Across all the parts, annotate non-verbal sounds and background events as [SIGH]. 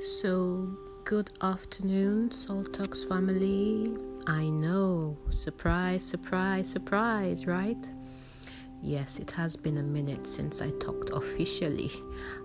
So, good afternoon, Salt Talks family. I know, surprise, surprise, surprise, right? Yes, it has been a minute since I talked officially,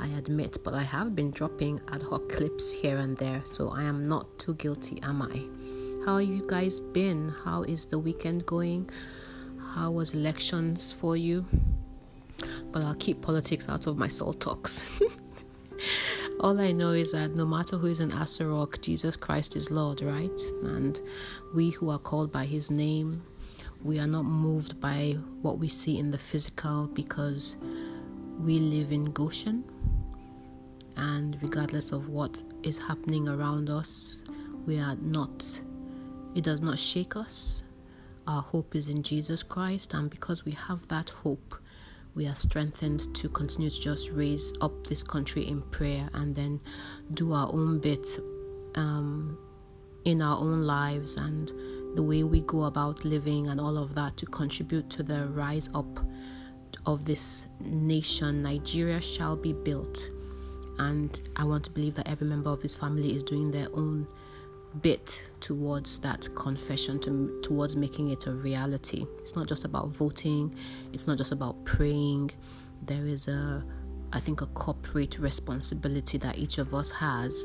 I admit, but I have been dropping ad hoc clips here and there, so I am not too guilty, am I? How have you guys been? How is the weekend going? How was elections for you? But I'll keep politics out of my Salt Talks. [LAUGHS] All I know is that no matter who is in Aso Rock, Jesus Christ is Lord, right? And we who are called by his name, we are not moved by what we see in the physical because we live in Goshen. And regardless of what is happening around us, we are not, it does not shake us. Our hope is in Jesus Christ, and because we have that hope, we are strengthened to continue to just raise up this country in prayer and then do our own bit um, in our own lives and the way we go about living and all of that to contribute to the rise up of this nation. Nigeria shall be built. And I want to believe that every member of his family is doing their own bit towards that confession to, towards making it a reality. It's not just about voting it's not just about praying. There is a i think a corporate responsibility that each of us has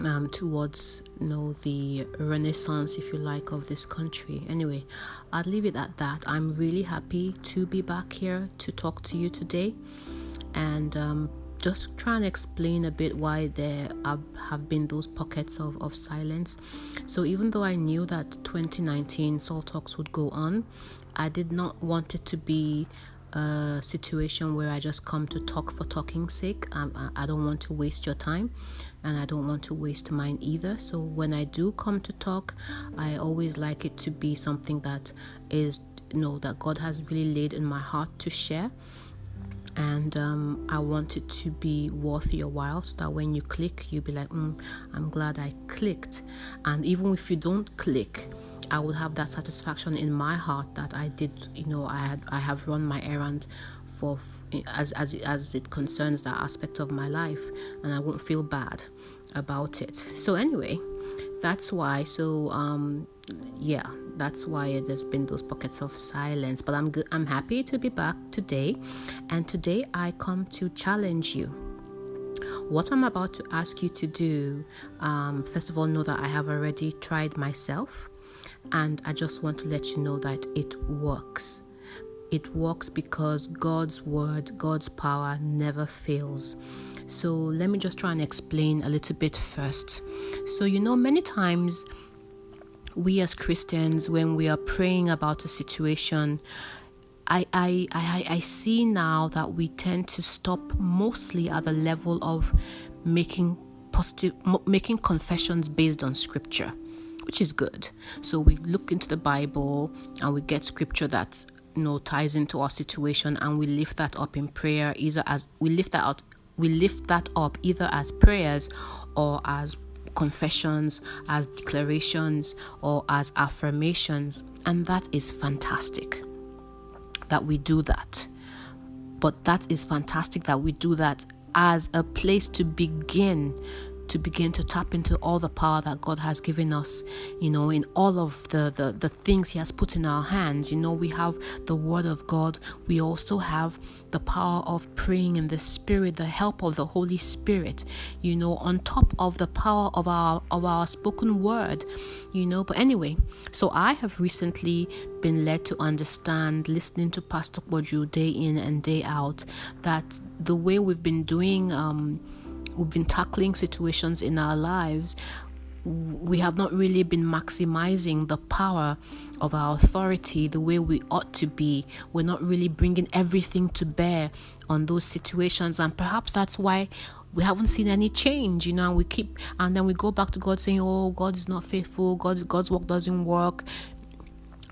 um, towards you know the renaissance if you like of this country. Anyway i'll leave it at that. I'm really happy to be back here to talk to you today. And um, just try and explain a bit why there have, been those pockets of, of silence. So, even though I knew that 2019 Salt Talks would go on, I did not want it to be a situation where I just come to talk for talking's sake. Um, I don't want to waste your time and I don't want to waste mine either. So, when I do come to talk, I always like it to be something that is, you know, that God has really laid in my heart to share and um, I want it to be worth your while so that when you click, you'll be like, mm, I'm glad I clicked. And even if you don't click, I will have that satisfaction in my heart that I did, you know, I had I have run my errand for as as as it concerns that aspect of my life, and I won't feel bad about it. So anyway, that's why. So um, yeah, that's why there's been those pockets of silence. But I'm good. I'm happy to be back today, and today I come to challenge you. What I'm about to ask you to do, um, first of all, know that I have already tried myself, and I just want to let you know that it works. It works because God's word, God's power never fails. So let me just try and explain a little bit first. So, you know, many times we as Christians, when we are praying about a situation, I, I, I, I see now that we tend to stop mostly at the level of making positive, making confessions based on scripture, which is good. So we look into the Bible and we get scripture that you know ties into our situation, and we lift that up in prayer, either as we lift that out, we lift that up either as prayers or as confessions, as declarations, or as affirmations. And that is fantastic that we do that. But that is fantastic that we do that as a place to begin to begin to tap into all the power that God has given us, you know, in all of the, the, the things He has put in our hands. You know, we have the Word of God, we also have the power of praying in the Spirit, the help of the Holy Spirit, you know, on top of the power of our of our spoken word, you know. But anyway, so I have recently been led to understand, listening to Pastor Poju day in and day out, that the way we've been doing um we've been tackling situations in our lives, we have not really been maximizing the power of our authority the way we ought to be. We're not really bringing everything to bear on those situations, and perhaps that's why we haven't seen any change. You know, And we keep and then we go back to God saying, "Oh, God is not faithful. God's God's work doesn't work."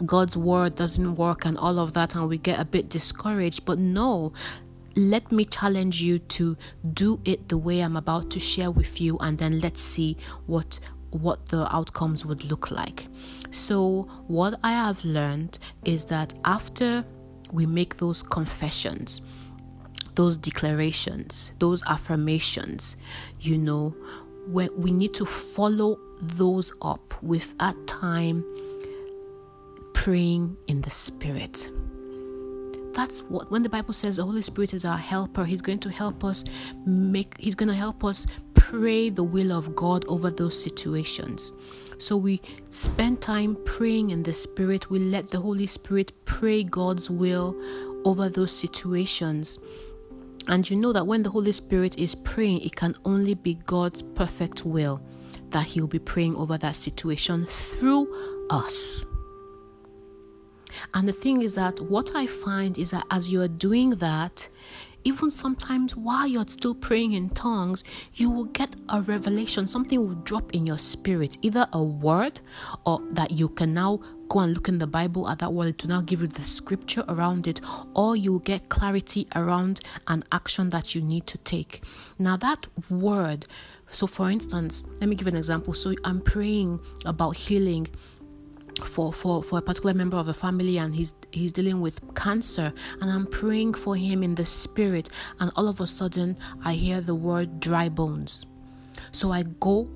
God's word doesn't work and all of that, and we get a bit discouraged. But no, let me challenge you to do it the way I'm about to share with you, and then let's see what what the outcomes would look like. So, what I have learned is that after we make those confessions, those declarations, those affirmations, you know, where we need to follow those up with at time praying in the spirit that's what when the bible says the holy spirit is our helper he's going to help us make he's going to help us pray the will of god over those situations. So we spend time praying in the spirit. We let the holy spirit pray god's will over those situations. And you know that when the holy spirit is praying it can only be god's perfect will that he'll be praying over that situation through us and the thing is that what I find is that as you're doing that, even sometimes while you're still praying in tongues, you will get a revelation. Something will drop in your spirit, either a word or that you can now go and look in the Bible at that word to now give you the scripture around it, or you will get clarity around an action that you need to take. Now, that word, so for instance, let me give an example. So I'm praying about healing for for for a particular member of a family and he's he's dealing with cancer. And I'm praying for him in the spirit. And all of a sudden I hear the word dry bones. So I go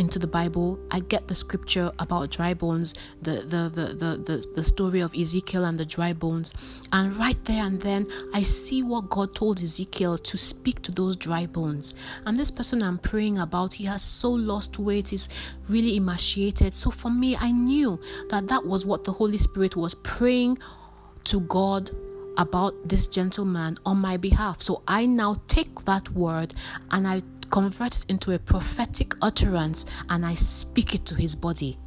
into the Bible, I get the scripture about dry bones, the, the, the, the, the, the story of Ezekiel and the dry bones. And right there and then, I see what God told Ezekiel to speak to those dry bones. And this person I'm praying about, he has so lost weight, he's really emaciated. So for me, I knew that that was what the Holy Spirit was praying to God about this gentleman on my behalf. So I now take that word and I convert it into a prophetic utterance and I speak it to his body.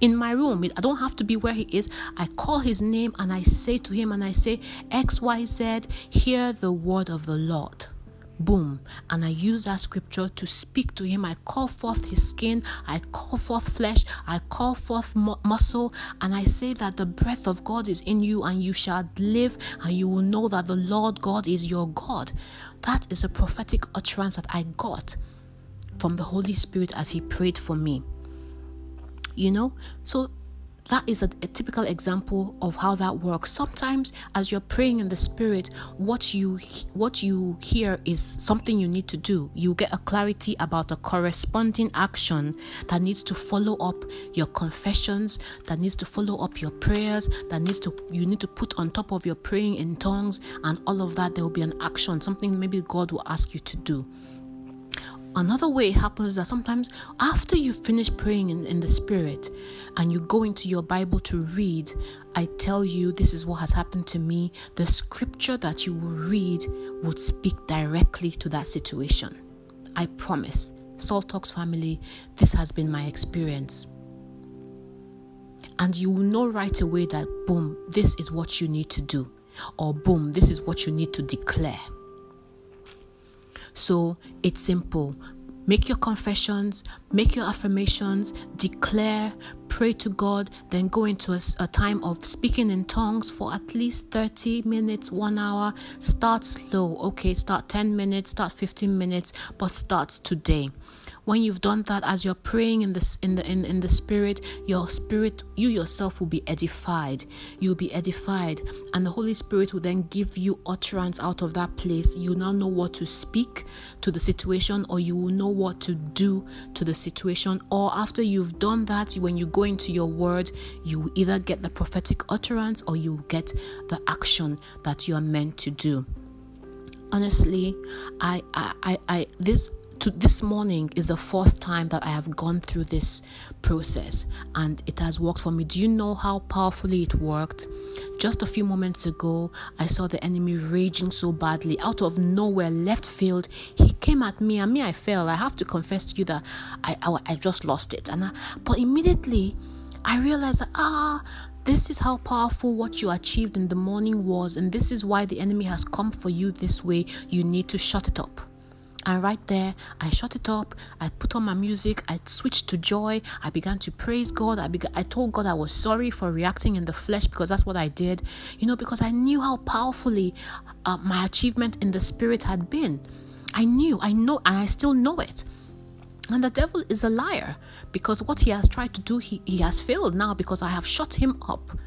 In my room, I don't have to be where he is. I call his name and I say to him, and I say, XYZ, hear the word of the Lord boom and i use that scripture to speak to him. I call forth his skin i call forth flesh i call forth mu- muscle and i say that the breath of god is in you and you shall live and you will know that the lord god is your god. That is a prophetic utterance that i got from the holy spirit as he prayed for me. You know? So that is a, a, typical example of how that works. Sometimes as you're praying in the spirit what you what you hear is something you need to do. You get a clarity about a corresponding action that needs to follow up your confessions that needs to follow up your prayers that needs to you need to put on top of your praying in tongues and all of that. There will be an action something maybe god will ask you to do Another way it happens that sometimes after you finish praying in, in the spirit and you go into your Bible to read, I tell you this is what has happened to me. The scripture that you will read would speak directly to that situation. I promise. Salt Talks family, this has been my experience. And you will know right away that, boom, this is what you need to do. Or, boom, this is what you need to declare. So it's simple. Make your confessions, make your affirmations, declare, pray to God, then go into a, a, time of speaking in tongues for at least 30 minutes, one hour. Start slow, okay? Start 10 minutes, start 15 minutes, but start today when you've done that as you're praying in the in the in, in the spirit your spirit you yourself will be edified. You'll be edified. And the holy spirit will then give you utterance out of that place. You now know what to speak to the situation or you will know what to do to the situation. Or after you've done that when you go into your word you will either get the prophetic utterance or you get the action that you are meant to do. Honestly I, I i i this to this morning is the fourth time that I have gone through this process and it has worked for me. Do you know how powerfully it worked? Just a few moments ago, I saw the enemy raging so badly out of nowhere, left field. He came at me and me, I fell. I have to confess to you that I, I, I just lost it. And I, but immediately, I realized ah, this is how powerful what you achieved in the morning was, and this is why the enemy has come for you this way. You need to shut it up. And right there, I shut it up. I put on my music. I switched to joy. I began to praise God. I began, I told God I was sorry for reacting in the flesh because that's what I did. You know, because I knew how powerfully uh, my achievement in the spirit had been. I knew, I know, and I still know it. And the devil is a liar because what he has tried to do, he, he has failed now because I have shut him up.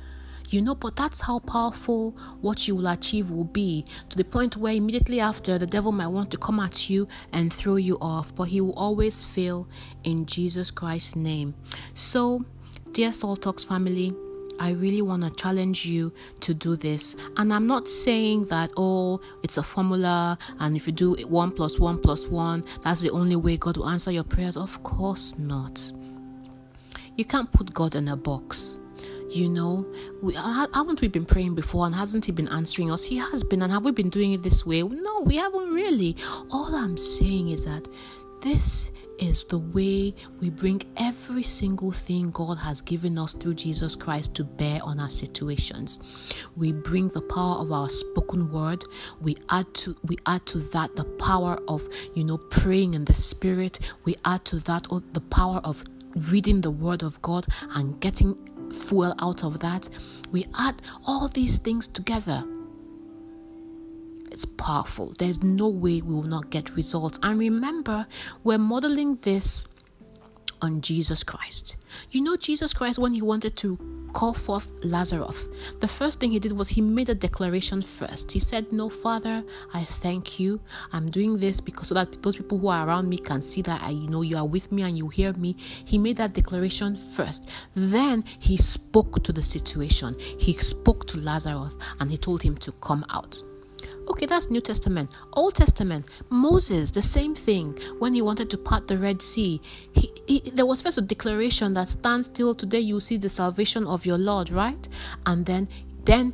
You know, but that's how powerful what you will achieve will be to the point where immediately after the devil might want to come at you and throw you off, but he will always fail in Jesus Christ's name. So, dear Salt Talks family, I really want to challenge you to do this. And I'm not saying that, oh, it's a formula, and if you do one plus one plus one, that's the only way God will answer your prayers. Of course not. You can't put God in a box. You know, we, haven't we been praying before and hasn't He been answering us? He has been, and have we been doing it this way? No, we haven't really. All I'm saying is that this is the way we bring every single thing God has given us through Jesus Christ to bear on our situations. We bring the power of our spoken word. We add to we add to that the power of you know praying in the spirit. We add to that the power of reading the word of God and getting fuel out of that. We add all these things together it's powerful. There's no way we will not get results. And remember, we're modeling this on Jesus Christ. You know, Jesus Christ, when he wanted to call forth Lazarus, the first thing he did was he made a declaration first. He said, No, Father, I thank you. I'm doing this because so that those people who are around me can see that I you know you are with me and you hear me. He made that declaration first. Then he spoke to the situation. He spoke to Lazarus and he told him to come out. Okay, that's New Testament. Old Testament, Moses, the same thing. When he wanted to part the Red Sea, he, he, there was first a declaration that stands still today. You see the salvation of your Lord, right? And then, then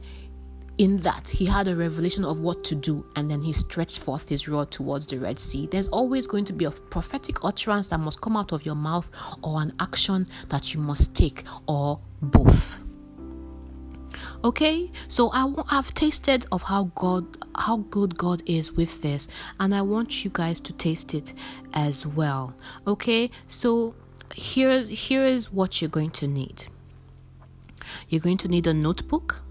in that he had a revelation of what to do and then he stretched forth his rod towards the red sea there's always going to be a prophetic utterance that must come out of your mouth or an action that you must take or both okay? So i want have tasted of how god how good god is with this and i want you guys to taste it as well. Okay? So here's here is what you're going to need. You're going to need a notebook.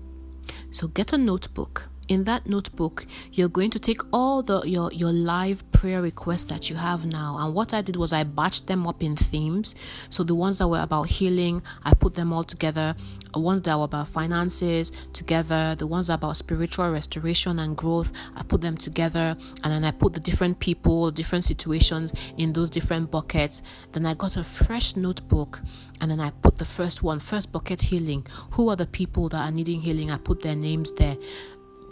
So get a notebook. In that notebook you're going to take all the your your live prayer requests that you have now. And what i did was i batched them up in themes. So the ones that were about healing i put them all together. The ones that were about finances together. The ones about spiritual restoration and growth i put them together. And then i put the different people different situations in those different buckets. Then i got a fresh notebook and then i put the first one first bucket healing. Who are the people that are needing healing? I put their names there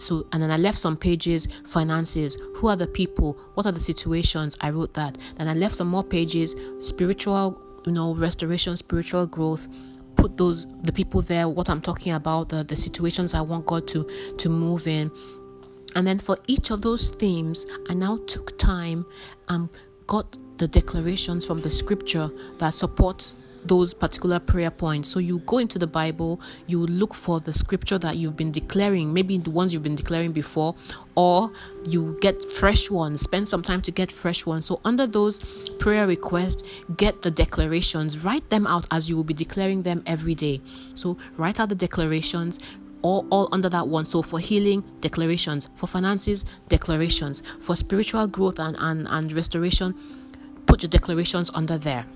so and then I left some pages, finances, who are the people, what are the situations, I wrote that. Then I left some more pages, spiritual, you know, restoration, spiritual growth, put those the people there, what I'm talking about, the, the situations I want God to to move in. And then for each of those themes, I now took time and got the declarations from the scripture that support those particular prayer points. So you go into the Bible, you look for the scripture that you've been declaring, maybe the ones you've been declaring before, or you get fresh ones. Spend some time to get fresh ones. So under those prayer requests, get the declarations, write them out as you will be declaring them every day. So write out the declarations, all, all under that one. So for healing, declarations. For finances, declarations. For spiritual growth and, and, and restoration, put your declarations under there.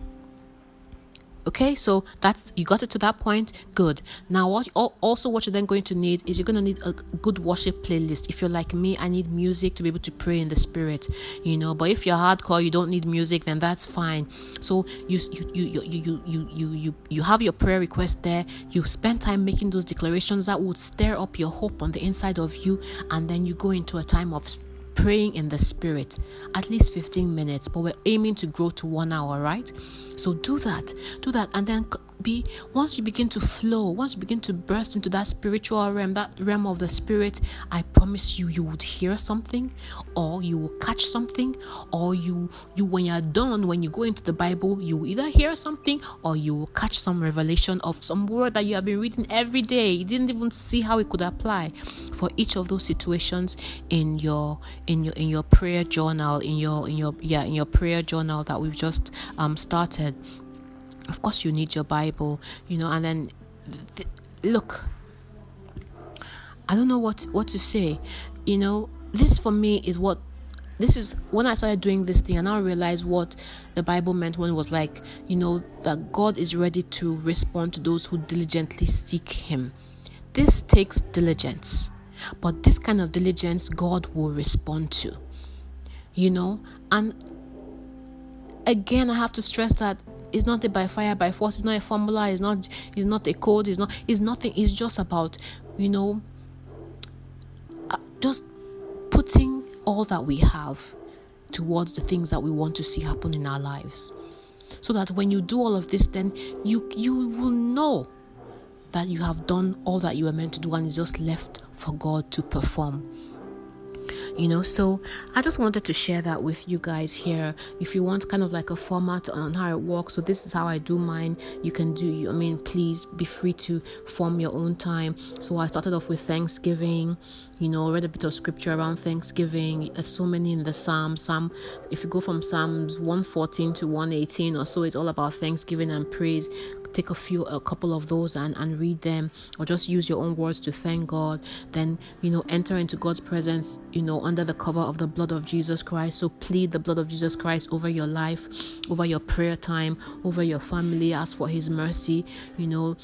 Okay, so that's you got it to that point. Good. Now, what also what you're then going to need is you're going to need a good worship playlist. If you're like me, I need music to be able to pray in the spirit, you know. But if you're hardcore, you don't need music, then that's fine. So you you you you you you you you, you have your prayer request there. You spend time making those declarations that would stir up your hope on the inside of you, and then you go into a time of praying in the spirit at least 15 minutes but we're aiming to grow to one hour right? So do that do that and then be once you begin to flow once you begin to burst into that spiritual realm that realm of the spirit i promise you you would hear something or you will catch something or you you when you're done when you go into the bible you will either hear something or you will catch some revelation of some word that you have been reading every day. You didn't even see how it could apply for each of those situations in your in your in your prayer journal in your in your yeah in your prayer journal that we've just um started of course you need your bible you know and then th- look i don't know what what to say you know this for me is what this is when I started doing this thing, and I realized what the Bible meant when it was like, you know, that God is ready to respond to those who diligently seek Him this takes diligence. But this kind of diligence, God will respond to. You know, and again, I have to stress that it's not a by fire by force. It's not a formula. It's not. It's not a code. It's not. It's nothing. It's just about you know, uh, just putting all that we have towards the things that we want to see happen in our lives so that when you do all of this then you you will know that you have done all that you were meant to do and it's just left for God to perform you know. So i just wanted to share that with you guys here. If you want kind of like a format on how it works so this is how i do mine. You can do i mean please be free to form your own time. So i started off with thanksgiving you know read a bit of scripture around thanksgiving. There's so many in the psalms psalm if you go from psalms 114 to 118 or so it's all about thanksgiving and praise take a few a couple of those and and read them or just use your own words to thank god then you know enter into god's presence you know under the cover of the blood of jesus christ. So plead the blood of jesus christ over your life over your prayer time over your family ask for his mercy you know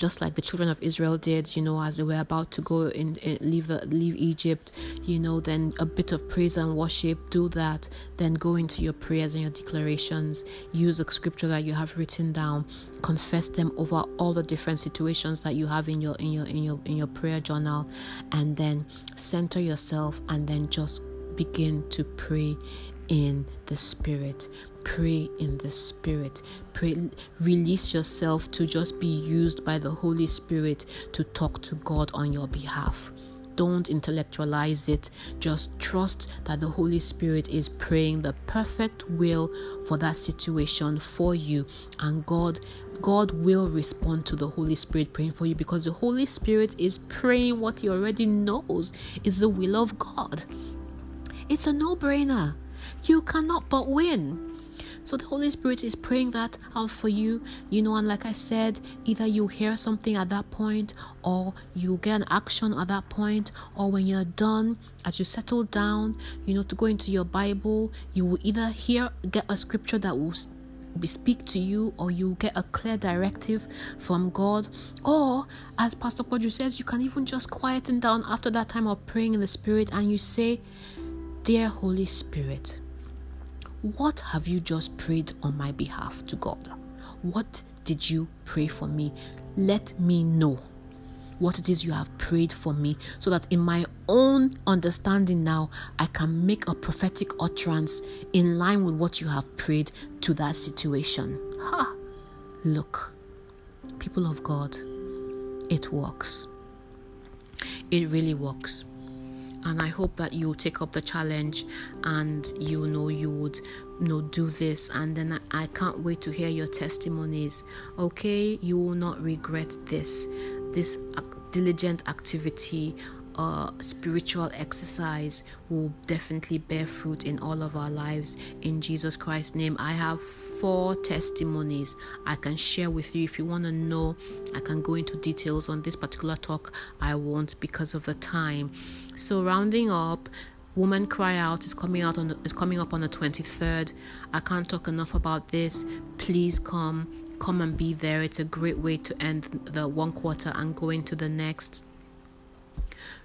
just like the children of Israel did, you know, as they were about to go and leave the, leave Egypt, you know, then a bit of praise and worship, do that, then go into your prayers and your declarations, use the scripture that you have written down, confess them over all the different situations that you have in your in your in your in your prayer journal, and then center yourself and then just begin to pray in the spirit pray in the spirit pray release yourself to just be used by the holy spirit to talk to god on your behalf don't intellectualize it just trust that the holy spirit is praying the perfect will for that situation for you and god God will respond to the Holy Spirit praying for you because the Holy Spirit is praying what He already knows is the will of God. It's a no brainer. You cannot but win. So the Holy Spirit is praying that out for you, you know, and like I said, either you hear something at that point, or you get an action at that point, or when you're done, as you settle down, you know, to go into your Bible, you will either hear, get a scripture that will be speak to you or you get a clear directive from God. Or as Pastor Poju says you can even just quieten down after that time of praying in the spirit and you say dear Holy Spirit what have you just prayed on my behalf to God? What did you pray for me? Let me know what it is you have prayed for me so that in my own understanding now I can make a prophetic utterance in line with what you have prayed to that situation. Ha! Look, people of God, it works. It really works and i hope that you take up the challenge and you know you would you know do this. And then I, I can't wait to hear your testimonies. Okay? You will not regret this. This uh, diligent activity uh, spiritual exercise will definitely bear fruit in all of our lives in Jesus Christ's name. I have four testimonies I can share with you. If you want to know, I can go into details on this particular talk. I won't because of the time. So, rounding up, Woman Cry Out is coming out on the, is coming up on the 23rd. I can't talk enough about this. Please come, come and be there. It's a great way to end the one quarter and go into the next.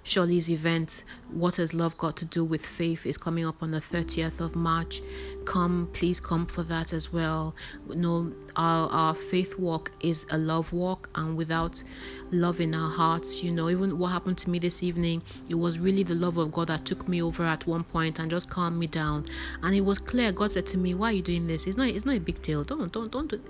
Shirley's event, What Has Love Got to Do with Faith, is coming up on the 30th of March. Come, please come for that as well. No, our, our faith walk is a love walk, and without love in our hearts, you know, even what happened to me this evening, it was really the love of God that took me over at one point and just calmed me down. And it was clear. God said to me, "Why are you doing this? It's not. It's not a big deal. Don't, don't, don't. Do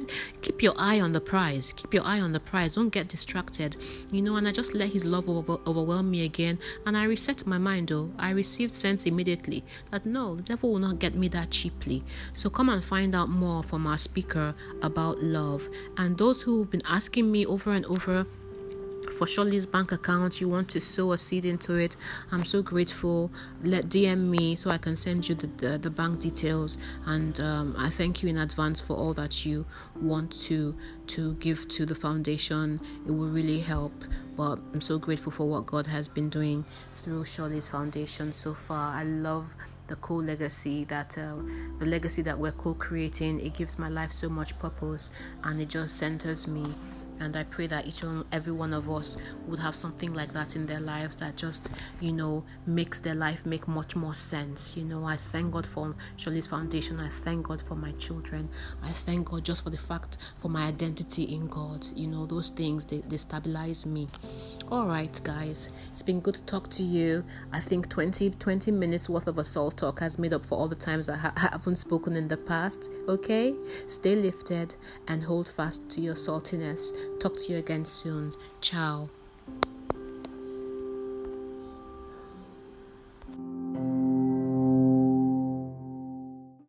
Keep your eye on the prize. Keep your eye on the prize. Don't get distracted. You know." And I just let His love over, overwhelm me again, and I reset my mind. Though I received sense immediately that no, the devil will not get me that cheaply. So come and find out more from our speaker about love. And those who've been asking me over and over for Shirley's bank account, you want to sow a seed into it, I'm so grateful. Let DM me so I can send you the, the, the bank details. And um, I thank you in advance for all that you want to to give to the foundation. It will really help. But I'm so grateful for what God has been doing through Shirley's foundation so far. I love the co-legacy that uh, the legacy that we're co-creating it gives my life so much purpose and it just centers me And I pray that each and every one of us would have something like that in their lives that just, you know, makes their life make much more sense. You know, I thank God for Shirley's Foundation. I thank God for my children. I thank God just for the fact for my identity in God. You know, those things they, they stabilize me. All right, guys, it's been good to talk to you. I think 20, 20 minutes worth of a salt talk has made up for all the times I ha- haven't spoken in the past. Okay, stay lifted and hold fast to your saltiness. Talk to you again soon. Ciao.